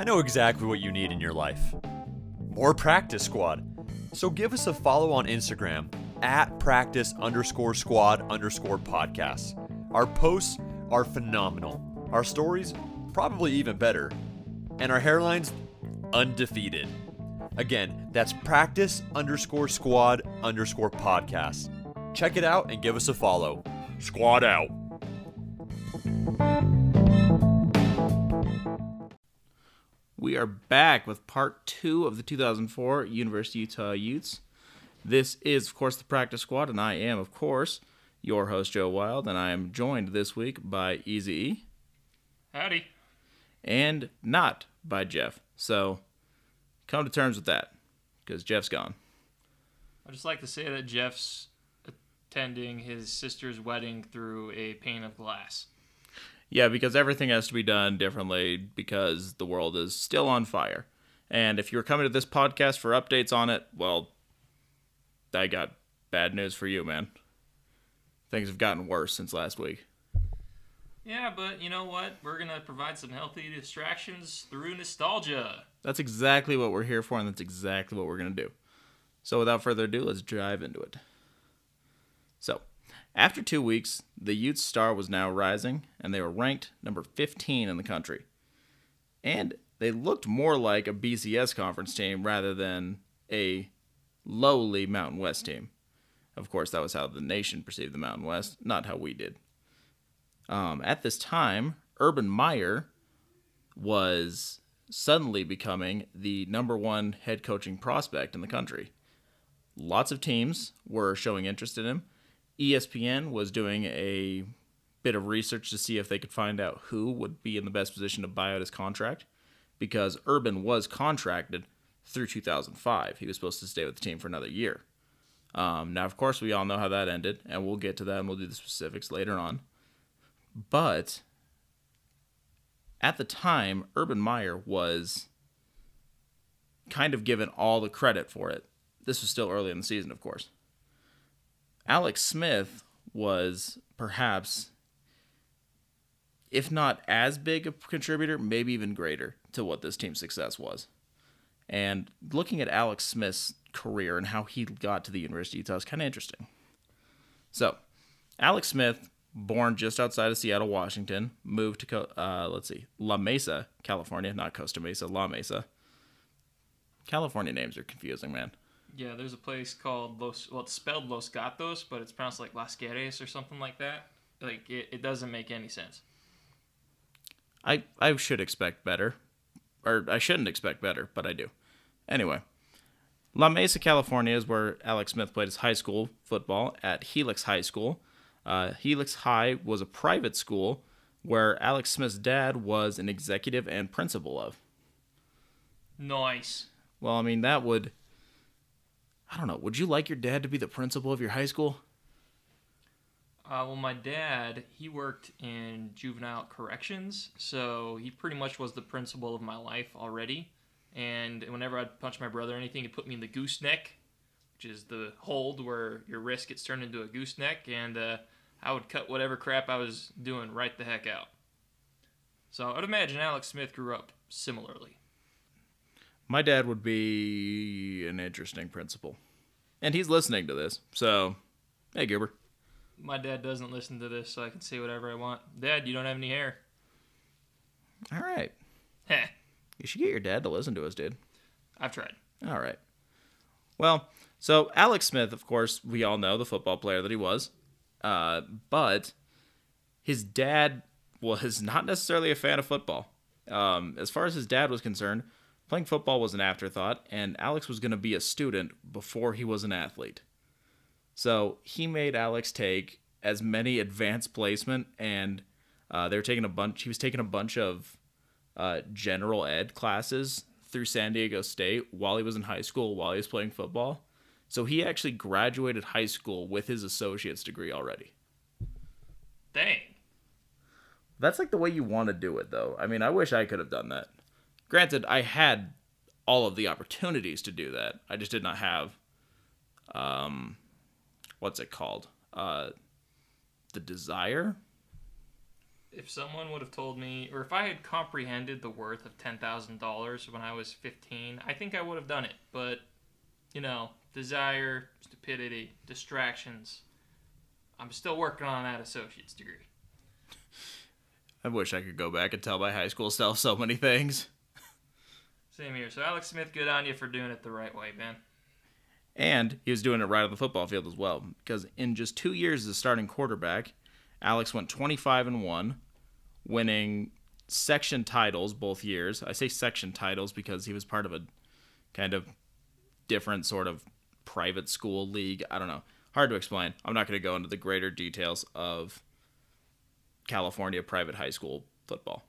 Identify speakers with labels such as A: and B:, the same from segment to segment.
A: I know exactly what you need in your life more practice squad. So give us a follow on Instagram at practice underscore squad underscore podcast. Our posts are phenomenal. Our stories, probably even better. And our hairlines, undefeated. Again, that's practice underscore squad underscore podcast. Check it out and give us a follow. Squad out.
B: We are back with part two of the 2004 University of Utah Utes. This is, of course, the practice squad, and I am, of course, your host, Joe Wild, and I am joined this week by Easy E
C: Howdy.
B: and not by Jeff. So come to terms with that, because Jeff's gone.
C: I'd just like to say that Jeff's attending his sister's wedding through a pane of glass.
B: Yeah, because everything has to be done differently because the world is still on fire. And if you're coming to this podcast for updates on it, well, I got bad news for you, man. Things have gotten worse since last week.
C: Yeah, but you know what? We're going to provide some healthy distractions through nostalgia.
B: That's exactly what we're here for, and that's exactly what we're going to do. So, without further ado, let's dive into it. After two weeks, the Utes star was now rising, and they were ranked number 15 in the country. And they looked more like a BCS conference team rather than a lowly Mountain West team. Of course, that was how the nation perceived the Mountain West, not how we did. Um, at this time, Urban Meyer was suddenly becoming the number one head coaching prospect in the country. Lots of teams were showing interest in him. ESPN was doing a bit of research to see if they could find out who would be in the best position to buy out his contract because Urban was contracted through 2005. He was supposed to stay with the team for another year. Um, now, of course, we all know how that ended, and we'll get to that and we'll do the specifics later on. But at the time, Urban Meyer was kind of given all the credit for it. This was still early in the season, of course. Alex Smith was perhaps, if not as big a contributor, maybe even greater to what this team's success was. And looking at Alex Smith's career and how he got to the University of Utah is kind of interesting. So, Alex Smith, born just outside of Seattle, Washington, moved to uh, let's see, La Mesa, California, not Costa Mesa, La Mesa. California names are confusing, man.
C: Yeah, there's a place called Los, well, it's spelled Los Gatos, but it's pronounced like Las Guerres or something like that. Like, it, it doesn't make any sense.
B: I I should expect better, or I shouldn't expect better, but I do. Anyway, La Mesa, California is where Alex Smith played his high school football at Helix High School. Uh, Helix High was a private school where Alex Smith's dad was an executive and principal of.
C: Nice.
B: Well, I mean that would. I don't know. Would you like your dad to be the principal of your high school?
C: Uh, well, my dad, he worked in juvenile corrections, so he pretty much was the principal of my life already. And whenever I'd punch my brother or anything, he'd put me in the gooseneck, which is the hold where your wrist gets turned into a gooseneck, and uh, I would cut whatever crap I was doing right the heck out. So I'd imagine Alex Smith grew up similarly.
B: My dad would be an interesting principal. And he's listening to this, so hey, Goober.
C: My dad doesn't listen to this, so I can say whatever I want. Dad, you don't have any hair.
B: All right.
C: Heh.
B: You should get your dad to listen to us, dude.
C: I've tried.
B: All right. Well, so Alex Smith, of course, we all know the football player that he was. Uh, but his dad was not necessarily a fan of football. Um, as far as his dad was concerned, playing football was an afterthought, and Alex was going to be a student before he was an athlete. So he made Alex take as many advanced placement, and uh, they were taking a bunch. He was taking a bunch of uh, general ed classes through San Diego State while he was in high school, while he was playing football. So he actually graduated high school with his associate's degree already.
C: Dang.
B: That's like the way you want to do it, though. I mean, I wish I could have done that. Granted, I had all of the opportunities to do that. I just did not have, um, what's it called? Uh, the desire.
C: if someone would have told me, or if I had comprehended the worth of ten thousand dollars when I was fifteen, I think I would have done it. But you know, desire, stupidity, distractions. I'm still working on that associate's degree.
B: I wish I could go back and tell my high school self so many things.
C: Same here. So Alex Smith, good on you for doing it the right way, man.
B: And he was doing it right on the football field as well. Because in just two years as a starting quarterback, Alex went 25 and 1, winning section titles both years. I say section titles because he was part of a kind of different sort of private school league. I don't know. Hard to explain. I'm not going to go into the greater details of California private high school football.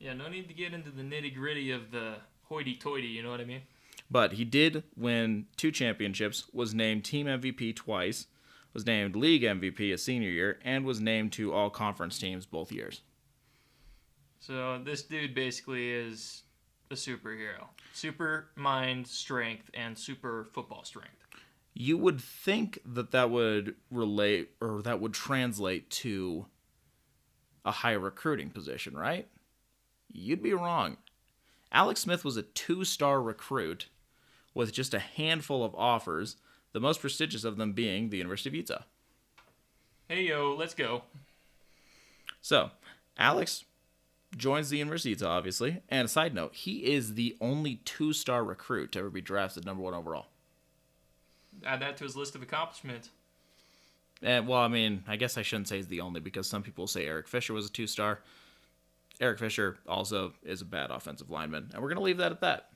C: Yeah, no need to get into the nitty gritty of the hoity toity, you know what I mean?
B: But he did win two championships, was named team MVP twice, was named league MVP a senior year, and was named to all conference teams both years.
C: So this dude basically is a superhero. Super mind strength and super football strength.
B: You would think that that would relate or that would translate to a high recruiting position, right? You'd be wrong. Alex Smith was a two star recruit with just a handful of offers, the most prestigious of them being the University of Utah.
C: Hey yo, let's go.
B: So, Alex joins the University of Utah, obviously. And a side note, he is the only two star recruit to ever be drafted number one overall.
C: Add that to his list of accomplishments.
B: And, well, I mean, I guess I shouldn't say he's the only because some people say Eric Fisher was a two star. Eric Fisher also is a bad offensive lineman. And we're going to leave that at that.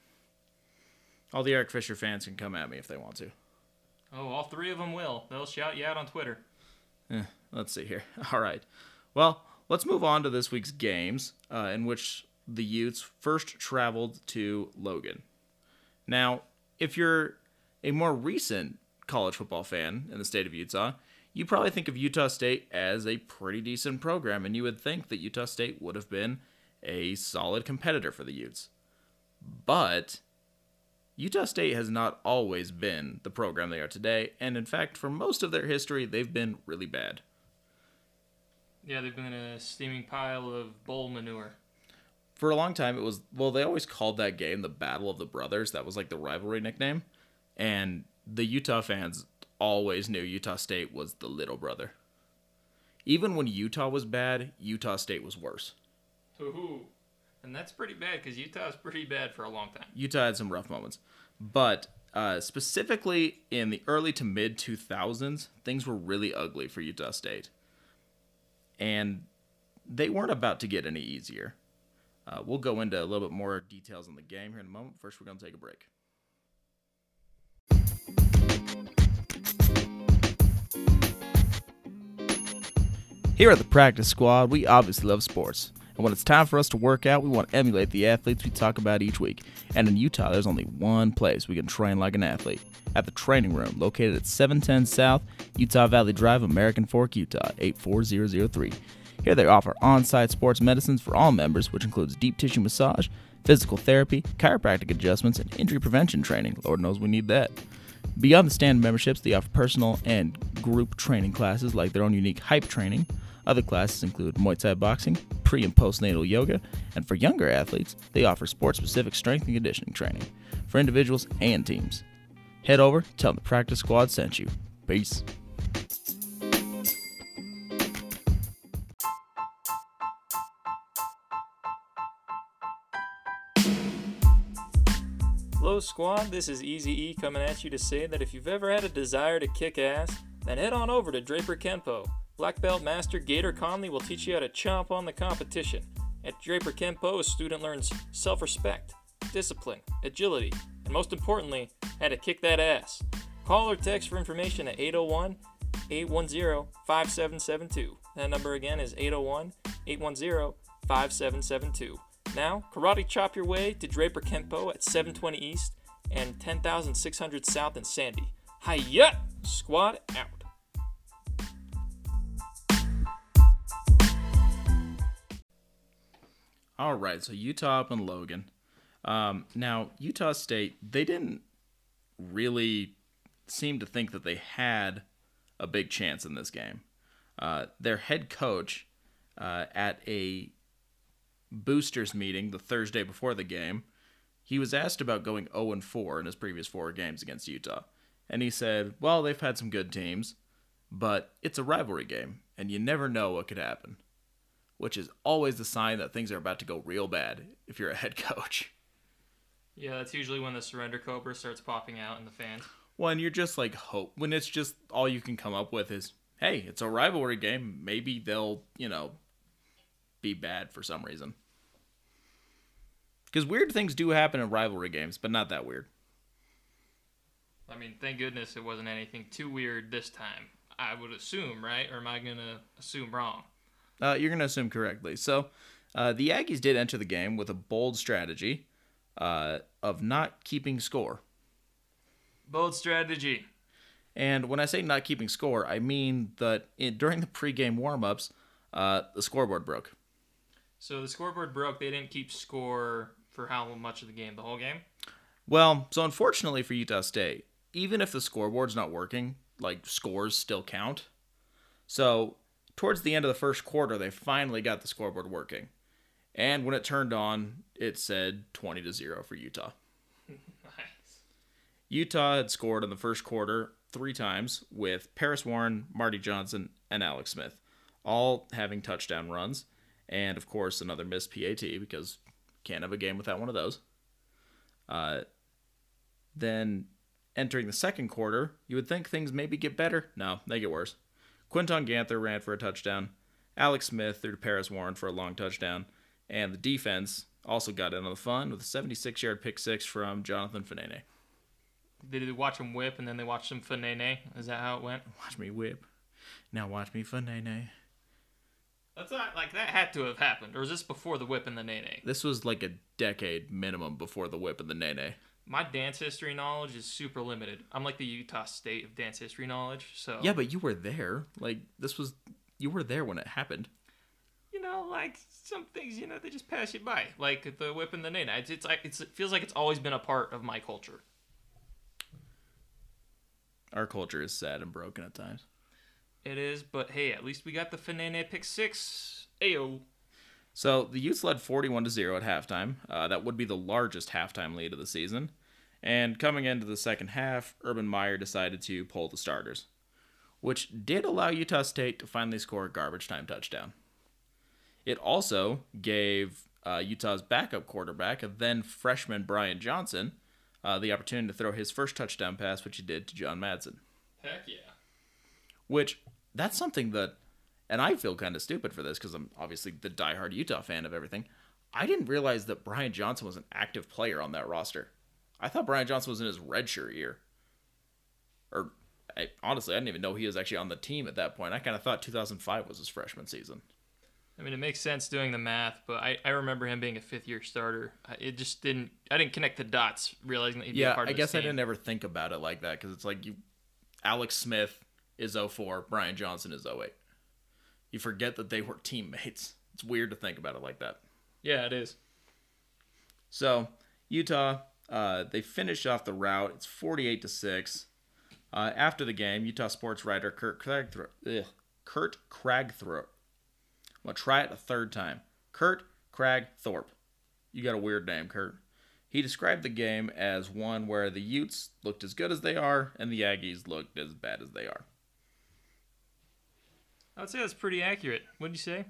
B: All the Eric Fisher fans can come at me if they want to.
C: Oh, all three of them will. They'll shout you out on Twitter.
B: Eh, let's see here. All right. Well, let's move on to this week's games, uh, in which the Utes first traveled to Logan. Now, if you're a more recent college football fan in the state of Utah, you probably think of Utah State as a pretty decent program, and you would think that Utah State would have been a solid competitor for the Utes. But Utah State has not always been the program they are today, and in fact, for most of their history, they've been really bad.
C: Yeah, they've been a steaming pile of bowl manure.
B: For a long time, it was, well, they always called that game the Battle of the Brothers. That was like the rivalry nickname. And the Utah fans always knew Utah State was the little brother. Even when Utah was bad, Utah State was worse.
C: Ooh. And that's pretty bad because Utah was pretty bad for a long time.
B: Utah had some rough moments. But uh, specifically in the early to mid 2000s, things were really ugly for Utah State. And they weren't about to get any easier. Uh, we'll go into a little bit more details on the game here in a moment. First, we're going to take a break. Here at the practice squad, we obviously love sports. And when it's time for us to work out, we want to emulate the athletes we talk about each week. And in Utah, there's only one place we can train like an athlete at the training room located at 710 South, Utah Valley Drive, American Fork, Utah, 84003. Here they offer on site sports medicines for all members, which includes deep tissue massage, physical therapy, chiropractic adjustments, and injury prevention training. Lord knows we need that. Beyond the standard memberships, they offer personal and group training classes like their own unique hype training. Other classes include Muay Thai boxing, pre and postnatal yoga, and for younger athletes, they offer sport specific strength and conditioning training for individuals and teams. Head over, tell them the practice squad sent you. Peace.
C: Squad. This is Easy E coming at you to say that if you've ever had a desire to kick ass, then head on over to Draper Kenpo. Black Belt Master Gator Conley will teach you how to chomp on the competition. At Draper Kenpo, a student learns self respect, discipline, agility, and most importantly, how to kick that ass. Call or text for information at 801 810 5772. That number again is 801 810 5772. Now, karate chop your way to Draper Kenpo at 720 East and 10,600 South in Sandy. Hiya! Squad out.
B: All right, so Utah up and Logan. Um, now, Utah State, they didn't really seem to think that they had a big chance in this game. Uh, their head coach, uh, at a boosters meeting the Thursday before the game, he was asked about going 0 and 4 in his previous four games against Utah. And he said, Well, they've had some good teams, but it's a rivalry game, and you never know what could happen. Which is always the sign that things are about to go real bad if you're a head coach.
C: Yeah, that's usually when the surrender cobra starts popping out in the fans.
B: When you're just like hope, when it's just all you can come up with is, hey, it's a rivalry game. Maybe they'll, you know, be bad for some reason. Because weird things do happen in rivalry games, but not that weird.
C: I mean, thank goodness it wasn't anything too weird this time. I would assume, right? Or am I going to assume wrong?
B: Uh, you're going to assume correctly. So, uh, the Aggies did enter the game with a bold strategy uh, of not keeping score.
C: Bold strategy.
B: And when I say not keeping score, I mean that in, during the pregame warmups, uh, the scoreboard broke.
C: So the scoreboard broke. They didn't keep score for how much of the game? The whole game?
B: Well, so unfortunately for Utah State, even if the scoreboard's not working, like scores still count. So towards the end of the first quarter, they finally got the scoreboard working. And when it turned on, it said 20 to 0 for Utah.
C: nice.
B: Utah had scored in the first quarter three times with Paris Warren, Marty Johnson, and Alex Smith, all having touchdown runs. And of course, another missed PAT because can't have a game without one of those. Uh, then entering the second quarter, you would think things maybe get better. No, they get worse. Quinton Ganther ran for a touchdown. Alex Smith threw to Paris Warren for a long touchdown. And the defense also got in on the fun with a 76 yard pick six from Jonathan Fanene.
C: Did they watch him whip and then they watched him fanene? Is that how it went?
B: Watch me whip. Now watch me Fanene.
C: That's not like that had to have happened. Or is this before the whip and the nene?
B: This was like a decade minimum before the whip and the nene.
C: My dance history knowledge is super limited. I'm like the Utah State of dance history knowledge. So
B: Yeah, but you were there. Like this was you were there when it happened.
C: you know, like some things, you know, they just pass you by, like the whip and the nene. It's, it's like it's, it feels like it's always been a part of my culture.
B: Our culture is sad and broken at times.
C: It is, but hey, at least we got the Fanene pick six. Ayo.
B: So the Utes led 41 to 0 at halftime. Uh, that would be the largest halftime lead of the season. And coming into the second half, Urban Meyer decided to pull the starters, which did allow Utah State to finally score a garbage time touchdown. It also gave uh, Utah's backup quarterback, a then freshman Brian Johnson, uh, the opportunity to throw his first touchdown pass, which he did to John Madsen.
C: Heck yeah.
B: Which that's something that, and I feel kind of stupid for this because I'm obviously the diehard Utah fan of everything. I didn't realize that Brian Johnson was an active player on that roster. I thought Brian Johnson was in his redshirt year. Or I, honestly, I didn't even know he was actually on the team at that point. I kind of thought 2005 was his freshman season.
C: I mean, it makes sense doing the math, but I, I remember him being a fifth year starter. It just didn't. I didn't connect the dots, realizing that he'd be a
B: Yeah,
C: part
B: I
C: of
B: guess
C: this
B: I didn't ever think about it like that because it's like you, Alex Smith is 04, Brian Johnson is 08. You forget that they were teammates. It's weird to think about it like that.
C: Yeah, it is.
B: So Utah, uh, they finish off the route. It's 48 to six. Uh, after the game, Utah sports writer Kurt Cragthrope, ugh, Kurt Cragthrope. I'm gonna try it a third time. Kurt Kragthorpe. You got a weird name, Kurt. He described the game as one where the Utes looked as good as they are, and the Aggies looked as bad as they are.
C: I would say that's pretty accurate. What'd you say?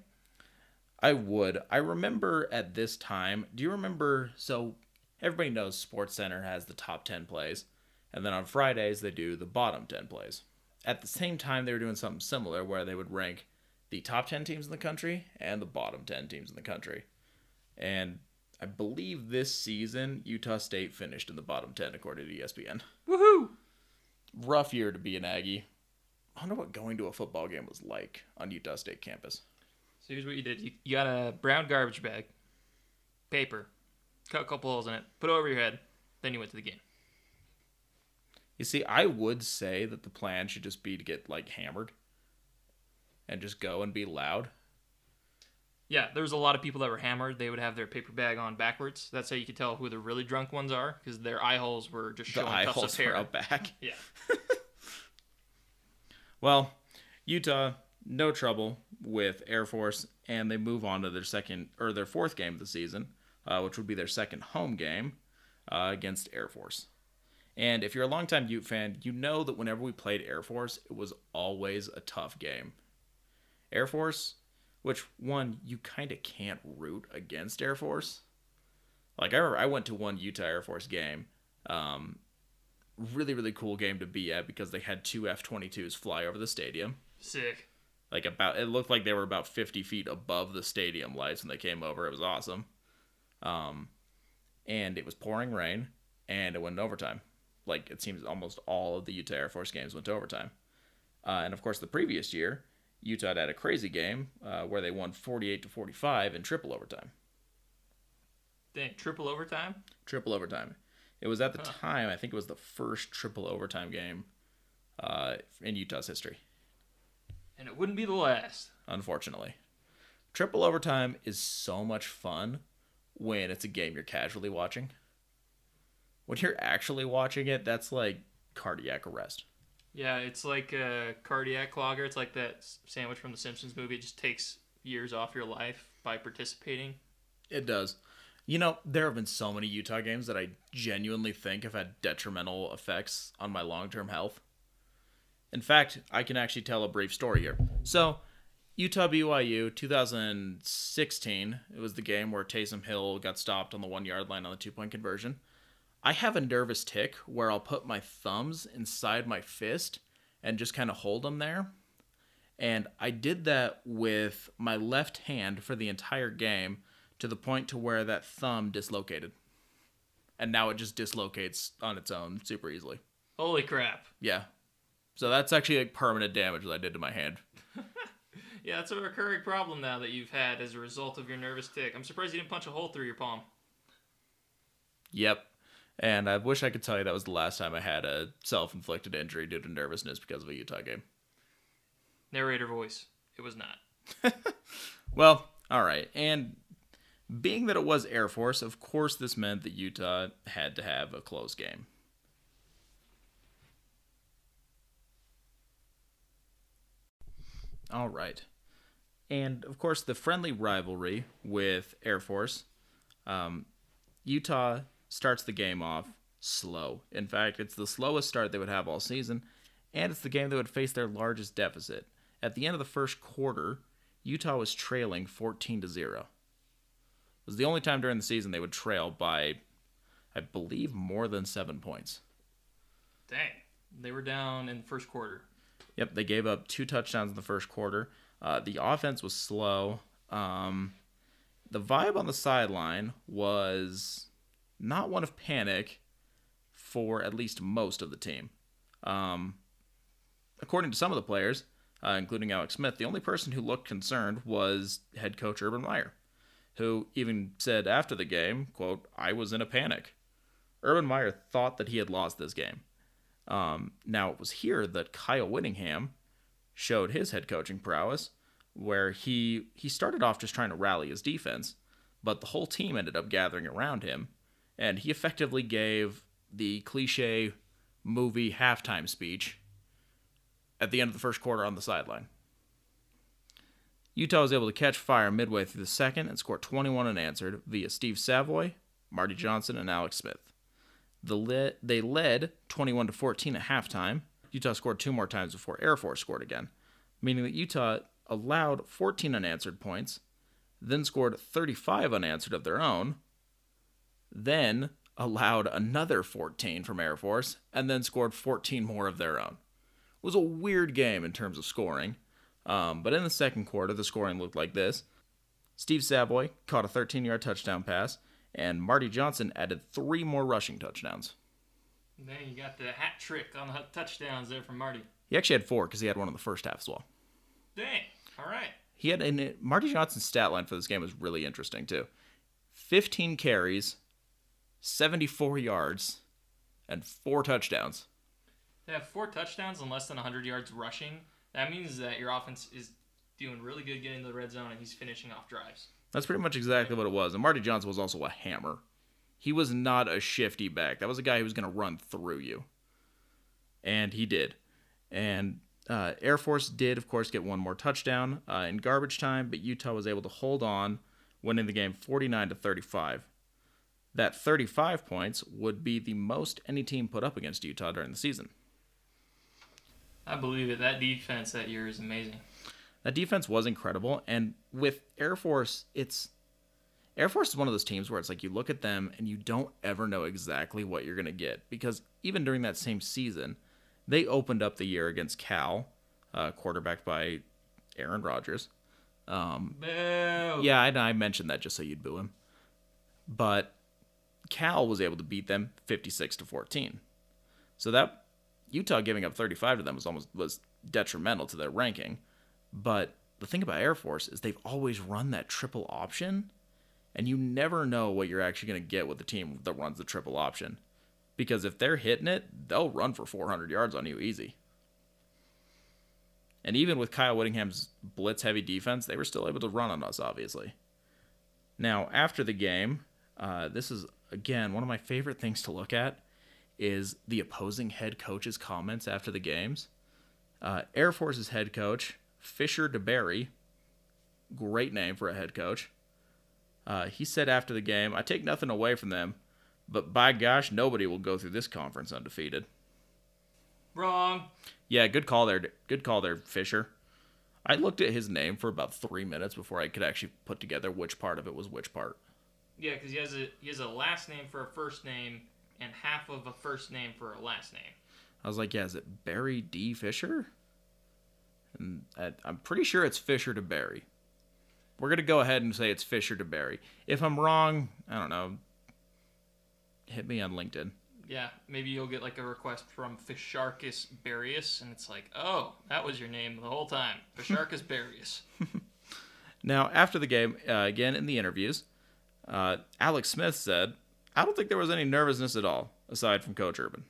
B: I would. I remember at this time. Do you remember? So everybody knows Sports Center has the top ten plays, and then on Fridays they do the bottom ten plays. At the same time, they were doing something similar where they would rank the top ten teams in the country and the bottom ten teams in the country. And I believe this season Utah State finished in the bottom ten according to ESPN.
C: Woohoo!
B: Rough year to be an Aggie. I wonder what going to a football game was like on Utah State campus.
C: So here's what you did. You, you got a brown garbage bag, paper, cut a couple holes in it, put it over your head, then you went to the game.
B: You see, I would say that the plan should just be to get like hammered and just go and be loud.
C: Yeah, there was a lot of people that were hammered. They would have their paper bag on backwards. That's how you could tell who the really drunk ones are, because their eye holes were just
B: The
C: showing
B: eye
C: tufts
B: holes
C: of hair.
B: out back.
C: Yeah.
B: Well, Utah no trouble with Air Force, and they move on to their second or their fourth game of the season, uh, which would be their second home game uh, against Air Force. And if you're a longtime Ute fan, you know that whenever we played Air Force, it was always a tough game. Air Force, which one you kind of can't root against Air Force. Like I remember I went to one Utah Air Force game. Um, really really cool game to be at because they had two F22s fly over the stadium.
C: Sick.
B: Like about it looked like they were about 50 feet above the stadium lights when they came over. It was awesome. Um, and it was pouring rain and it went overtime. Like it seems almost all of the Utah Air Force games went to overtime. Uh, and of course, the previous year, Utah had a crazy game uh, where they won 48 to 45 in triple overtime.
C: Dang, triple overtime?
B: Triple overtime. It was at the
C: Huh.
B: time, I think it was the first triple overtime game uh, in Utah's history,
C: And it wouldn't be the last.
B: unfortunately. Triple overtime is so much fun when it's a game you're casually watching. When you're actually watching it, that's like cardiac arrest.
C: Yeah, it's like a cardiac clogger. It's like that sandwich from the Simpsons movie. It just takes years off your life by participating.
B: It does. You know, there have been so many Utah games that I genuinely think have had detrimental effects on my long term health. In fact, I can actually tell a brief story here. So, Utah BYU 2016, it was the game where Taysom Hill got stopped on the one yard line on the two point conversion. I have a nervous tic where I'll put my thumbs inside my fist and just kind of hold them there. And I did that with my left hand for the entire game to the point to where that thumb dislocated. And now it just dislocates on its own super easily.
C: Holy crap.
B: Yeah. So that's actually like permanent damage that I did to my hand.
C: Yeah, that's a recurring problem now that you've had as a result of your nervous tic. I'm surprised you didn't punch a hole through your palm.
B: Yep. And I wish I could tell you that was the last time I had a self inflicted injury due to nervousness because of a Utah game.
C: Narrator voice. It was not.
B: Well, all right. And being that it was Air Force, of course, this meant that Utah had to have a close game. All right. And of course, the friendly rivalry with Air Force. Um, Utah starts the game off slow. In fact, it's the slowest start they would have all season, and it's the game that would face their largest deficit. At the end of the first quarter, Utah was trailing 14 to 0. It was the only time during the season they would trail by, I believe, more than seven points.
C: Dang. They were down in the first quarter.
B: Yep, they gave up two touchdowns in the first quarter. Uh, the offense was slow. Um, the vibe on the sideline was not one of panic for at least most of the team. Um, according to some of the players, uh, including Alex Smith, the only person who looked concerned was head coach Urban Meyer, who even said after the game, "quote I was in a panic." Urban Meyer thought that he had lost this game. Um, now it was here that Kyle Whittingham showed his head coaching prowess, where he he started off just trying to rally his defense, but the whole team ended up gathering around him, and he effectively gave the cliche movie halftime speech at the end of the first quarter on the sideline. Utah was able to catch fire midway through the second and score 21 unanswered via Steve Savoy, Marty Johnson, and Alex Smith. The le- they led 21 to 14 at halftime. Utah scored two more times before Air Force scored again, meaning that Utah allowed 14 unanswered points, then scored 35 unanswered of their own, then allowed another 14 from Air Force, and then scored 14 more of their own. It was a weird game in terms of scoring, um, but in the second quarter, the scoring looked like this. Steve Savoy caught a 13 yard touchdown pass, and Marty Johnson added three more rushing touchdowns.
C: Then you got the hat trick on the touchdowns there from Marty.
B: He actually had four because he had one in the first half as well.
C: Dang. All right.
B: He had and Marty Johnson's stat line for this game was really interesting too. 15 carries, 74 yards, and four touchdowns.
C: They have four touchdowns and less than 100 yards rushing. That means that your offense is doing really good getting to the red zone and he's finishing off drives.
B: That's pretty much exactly what it was. And Marty Johnson was also a hammer. He was not a shifty back. That was a guy who was going to run through you. And he did. And uh, Air Force did, of course, get one more touchdown uh, in garbage time, but Utah was able to hold on, winning the game 49 to 35. That 35 points would be the most any team put up against Utah during the season.
C: I believe it. That defense that year is amazing.
B: That defense was incredible, and with Air Force, it's Air Force is one of those teams where it's like you look at them and you don't ever know exactly what you're gonna get because even during that same season, they opened up the year against Cal, uh, quarterbacked by Aaron Rodgers. Um,
C: Boo.
B: yeah, I, I mentioned that just so you'd boo him, but Cal was able to beat them 56 to 14. So that Utah giving up 35 to them was almost was detrimental to their ranking. But the thing about Air Force is they've always run that triple option, and you never know what you're actually going to get with the team that runs the triple option. Because if they're hitting it, they'll run for 400 yards on you easy. And even with Kyle Whittingham's blitz heavy defense, they were still able to run on us, obviously. Now, after the game, uh, this is, again, one of my favorite things to look at is the opposing head coach's comments after the games. Uh, Air Force's head coach, Fisher DeBerry, great name for a head coach. Uh, he said after the game, I take nothing away from them, but by gosh, nobody will go through this conference undefeated.
C: Wrong.
B: Yeah, good call there. Good call there, Fisher. I looked at his name for about three minutes before I could actually put together which part of it was which part.
C: Yeah, because he has a he has a last name for a first name and half of a first name for a last name.
B: I was like, yeah, is it Barry D. Fisher? And I, I'm pretty sure it's Fisher to Barry. We're going to go ahead and say it's Fisher to Barry. If I'm wrong, I don't know. Hit me on LinkedIn.
C: Yeah, maybe you'll get like a request from Fisharkus Barius, and it's like, oh, that was your name the whole time, Fisharkus Barius.
B: Now, after the game, uh, again in the interviews, uh, Alex Smith said, I don't think there was any nervousness at all, aside from Coach Urban.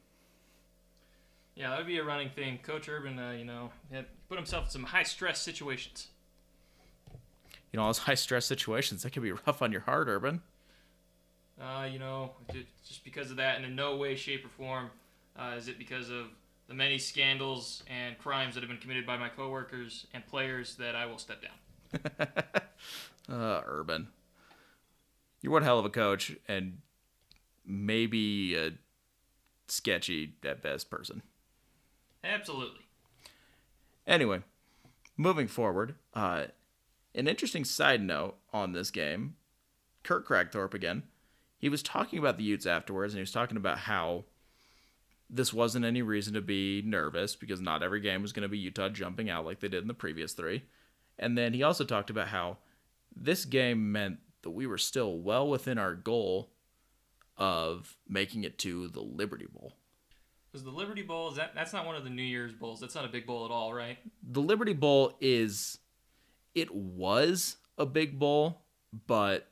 C: Yeah, that would be a running thing. Coach Urban, uh, you know, had put himself in some high stress situations.
B: You know, all those high stress situations, that can be rough on your heart, Urban.
C: Uh, you know, just because of that, and in no way, shape, or form uh, is it because of the many scandals and crimes that have been committed by my coworkers and players that I will step down.
B: Uh, Urban. You're one hell of a coach, and maybe a sketchy at best person.
C: Absolutely.
B: Anyway, moving forward, uh, an interesting side note on this game Kurt Kragthorpe again. He was talking about the Utes afterwards, and he was talking about how this wasn't any reason to be nervous because not every game was going to be Utah jumping out like they did in the previous three. And then he also talked about how this game meant that we were still well within our goal of making it to the Liberty Bowl.
C: Was the Liberty Bowl? Is that that's not one of the New Year's bowls? That's not a big bowl at all, right?
B: the Liberty Bowl is it was a big bowl, but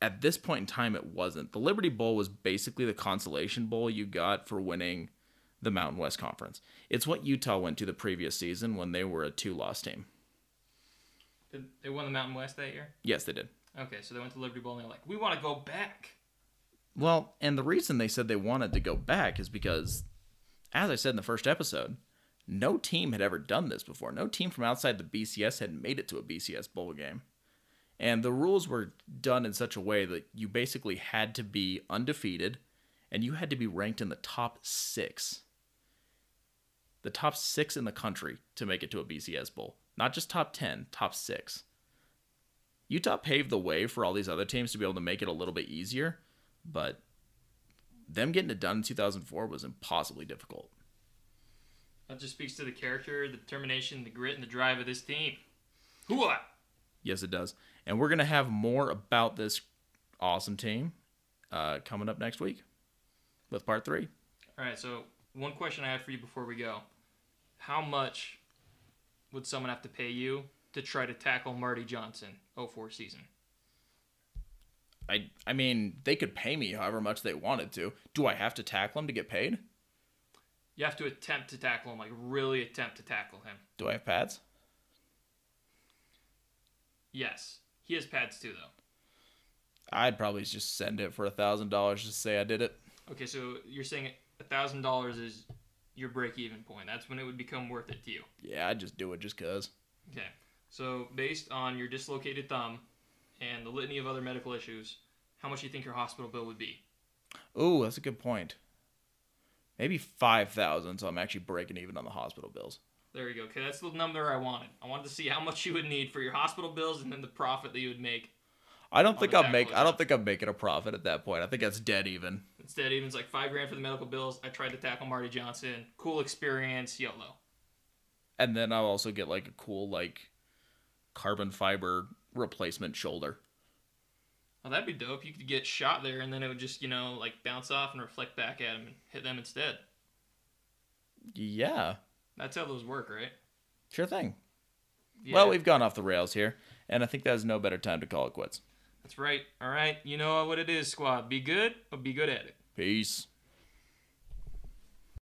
B: at this point in time it wasn't. The Liberty Bowl was basically the consolation bowl you got for winning the Mountain West Conference. It's what Utah went to the previous season when they were a two-loss team.
C: Did they won the Mountain West that year?
B: Yes, they did.
C: Okay, so they went to Liberty Bowl and they're like, we want to go back.
B: Well, and the reason they said they wanted to go back is because as I said in the first episode, no team had ever done this before. No team from outside the BCS had made it to a BCS bowl game. And the rules were done in such a way that you basically had to be undefeated and you had to be ranked in the top six. The top six in the country to make it to a BCS bowl. Not just top 10, top six. Utah paved the way for all these other teams to be able to make it a little bit easier, but them getting it done in 2004 was impossibly difficult.
C: That just speaks to the character, the determination, the grit, and the drive of this team. Hooah!
B: Yes, it does. And we're going to have more about this awesome team uh, coming up next week with part three.
C: All right, so one question I have for you before we go: How much would someone have to pay you to try to tackle Marty Johnson 04 season?
B: I, I mean, they could pay me however much they wanted to. Do I have to tackle him to get paid?
C: You have to attempt to tackle him, like really attempt to tackle him.
B: Do I have pads?
C: Yes, he has pads too, though.
B: I'd probably just send it for a thousand dollars to say I did it.
C: Okay, so you're saying a thousand dollars is your break even point. That's when it would become worth it to you.
B: Yeah, I'd just do it just cause.
C: Okay. So based on your dislocated thumb and the litany of other medical issues, how much do you think your hospital bill would be?
B: Ooh, that's a good point. Maybe five thousand, so I'm actually breaking even on the hospital bills.
C: There you go. Okay, that's the number I wanted. I wanted to see how much you would need for your hospital bills and then the profit that you would make.
B: I don't think I'm make. I don't think I'm making a profit at that point. I think that's dead even.
C: It's dead even. It's like five grand for the medical bills. I tried to tackle Marty Johnson. Cool experience. YOLO.
B: And then I'll also get like a cool like carbon fiber replacement shoulder.
C: Well, that'd be dope. You could get shot there, and then it would just, you know, like bounce off and reflect back at him and hit them instead.
B: Yeah,
C: That's how those work, right?
B: sure thing.
C: Yeah,
B: Well, we've gone off the rails here, and I think there's no better time to call it quits.
C: that's right. All right, you know what it is, squad. Be good, but be good at it.
B: Peace.